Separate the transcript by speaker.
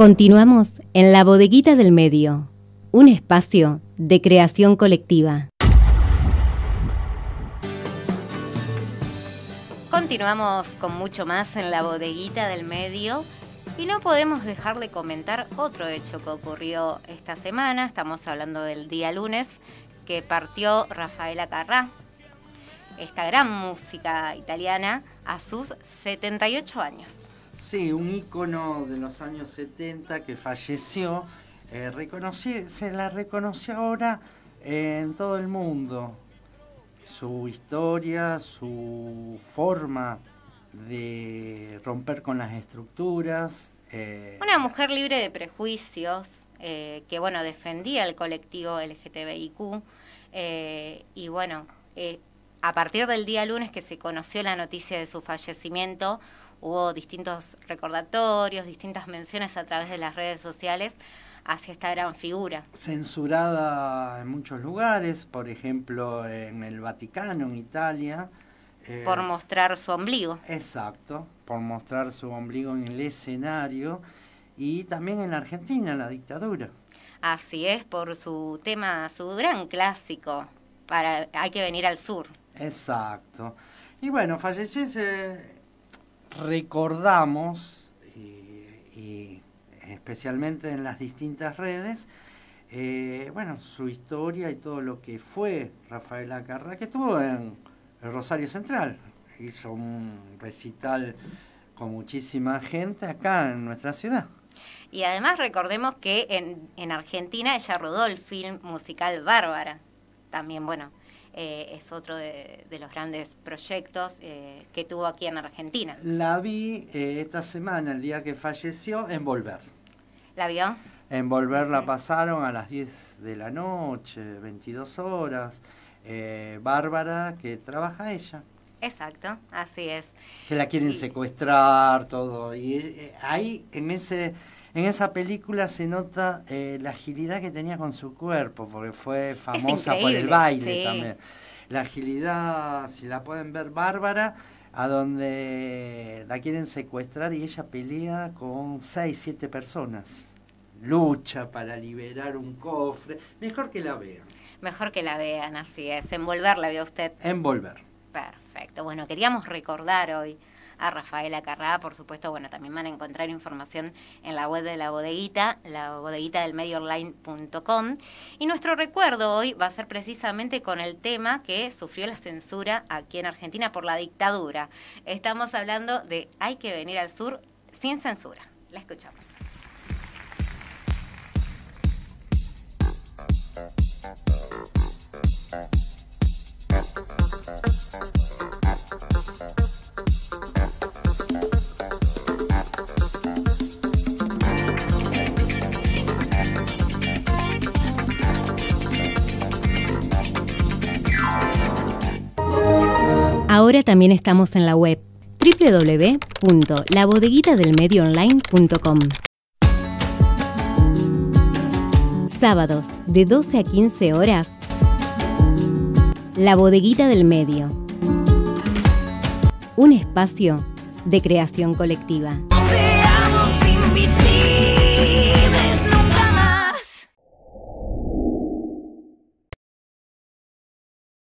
Speaker 1: Continuamos en la bodeguita del medio, un espacio de creación colectiva. Continuamos con mucho más en la bodeguita del medio y no podemos dejar de comentar otro hecho que ocurrió esta semana. Estamos hablando del día lunes que partió Rafaela Carrá, esta gran música italiana, a sus 78 años.
Speaker 2: Sí, un ícono de los años 70 que falleció. Eh, se la reconoció ahora en todo el mundo. Su historia, su forma de romper con las estructuras.
Speaker 1: Eh, Una mujer libre de prejuicios, eh, que bueno, defendía el colectivo LGTBIQ. y bueno, a partir del día lunes que se conoció la noticia de su fallecimiento, hubo distintos recordatorios, distintas menciones a través de las redes sociales hacia esta gran figura.
Speaker 2: Censurada en muchos lugares, por ejemplo en el Vaticano, en Italia.
Speaker 1: Eh, por mostrar su ombligo.
Speaker 2: Exacto, por mostrar su ombligo en el escenario y también en la Argentina, la dictadura.
Speaker 1: Así es, por su tema, su gran clásico, para Hay que venir al sur.
Speaker 2: Exacto. Y bueno, falleció ese recordamos, y, especialmente en las distintas redes, eh, bueno, su historia y todo lo que fue Rafaela Carrá, que estuvo en el Rosario Central, hizo un recital con muchísima gente acá en nuestra ciudad.
Speaker 1: Y además recordemos que en, en Argentina ella rodó el film musical Bárbara. También, bueno, eh, es otro de, los grandes proyectos eh, que tuvo aquí en Argentina.
Speaker 2: La vi eh, esta semana, el día que falleció, en Volver.
Speaker 1: ¿La vio?
Speaker 2: En Volver la pasaron a las 10 de la noche, 22 horas. Bárbara, que trabaja ella.
Speaker 1: Exacto, así es.
Speaker 2: Que la quieren secuestrar, todo. Y ahí, en ese en esa película se nota eh, la agilidad que tenía con su cuerpo, porque fue famosa por el baile también. La agilidad, si la pueden ver, bárbara, a donde la quieren secuestrar y ella pelea con seis, siete personas. Lucha para liberar un cofre. Mejor que la vean.
Speaker 1: Mejor que la vean, así es. Envolverla, vio usted.
Speaker 2: Envolver.
Speaker 1: Bueno, queríamos recordar hoy a Rafaela Carrá. Por supuesto, bueno, también van a encontrar información en la web de la bodeguita, la bodeguita del medioonline.com. Y nuestro recuerdo hoy va a ser precisamente con el tema que sufrió la censura aquí en Argentina por la dictadura. Estamos hablando de Hay que venir al sur sin censura. La escuchamos. Ahora también estamos en la web www.labodeguitadelmedioonline.com. Sábados de 12 a 15 horas. La bodeguita del medio. Un espacio de creación colectiva.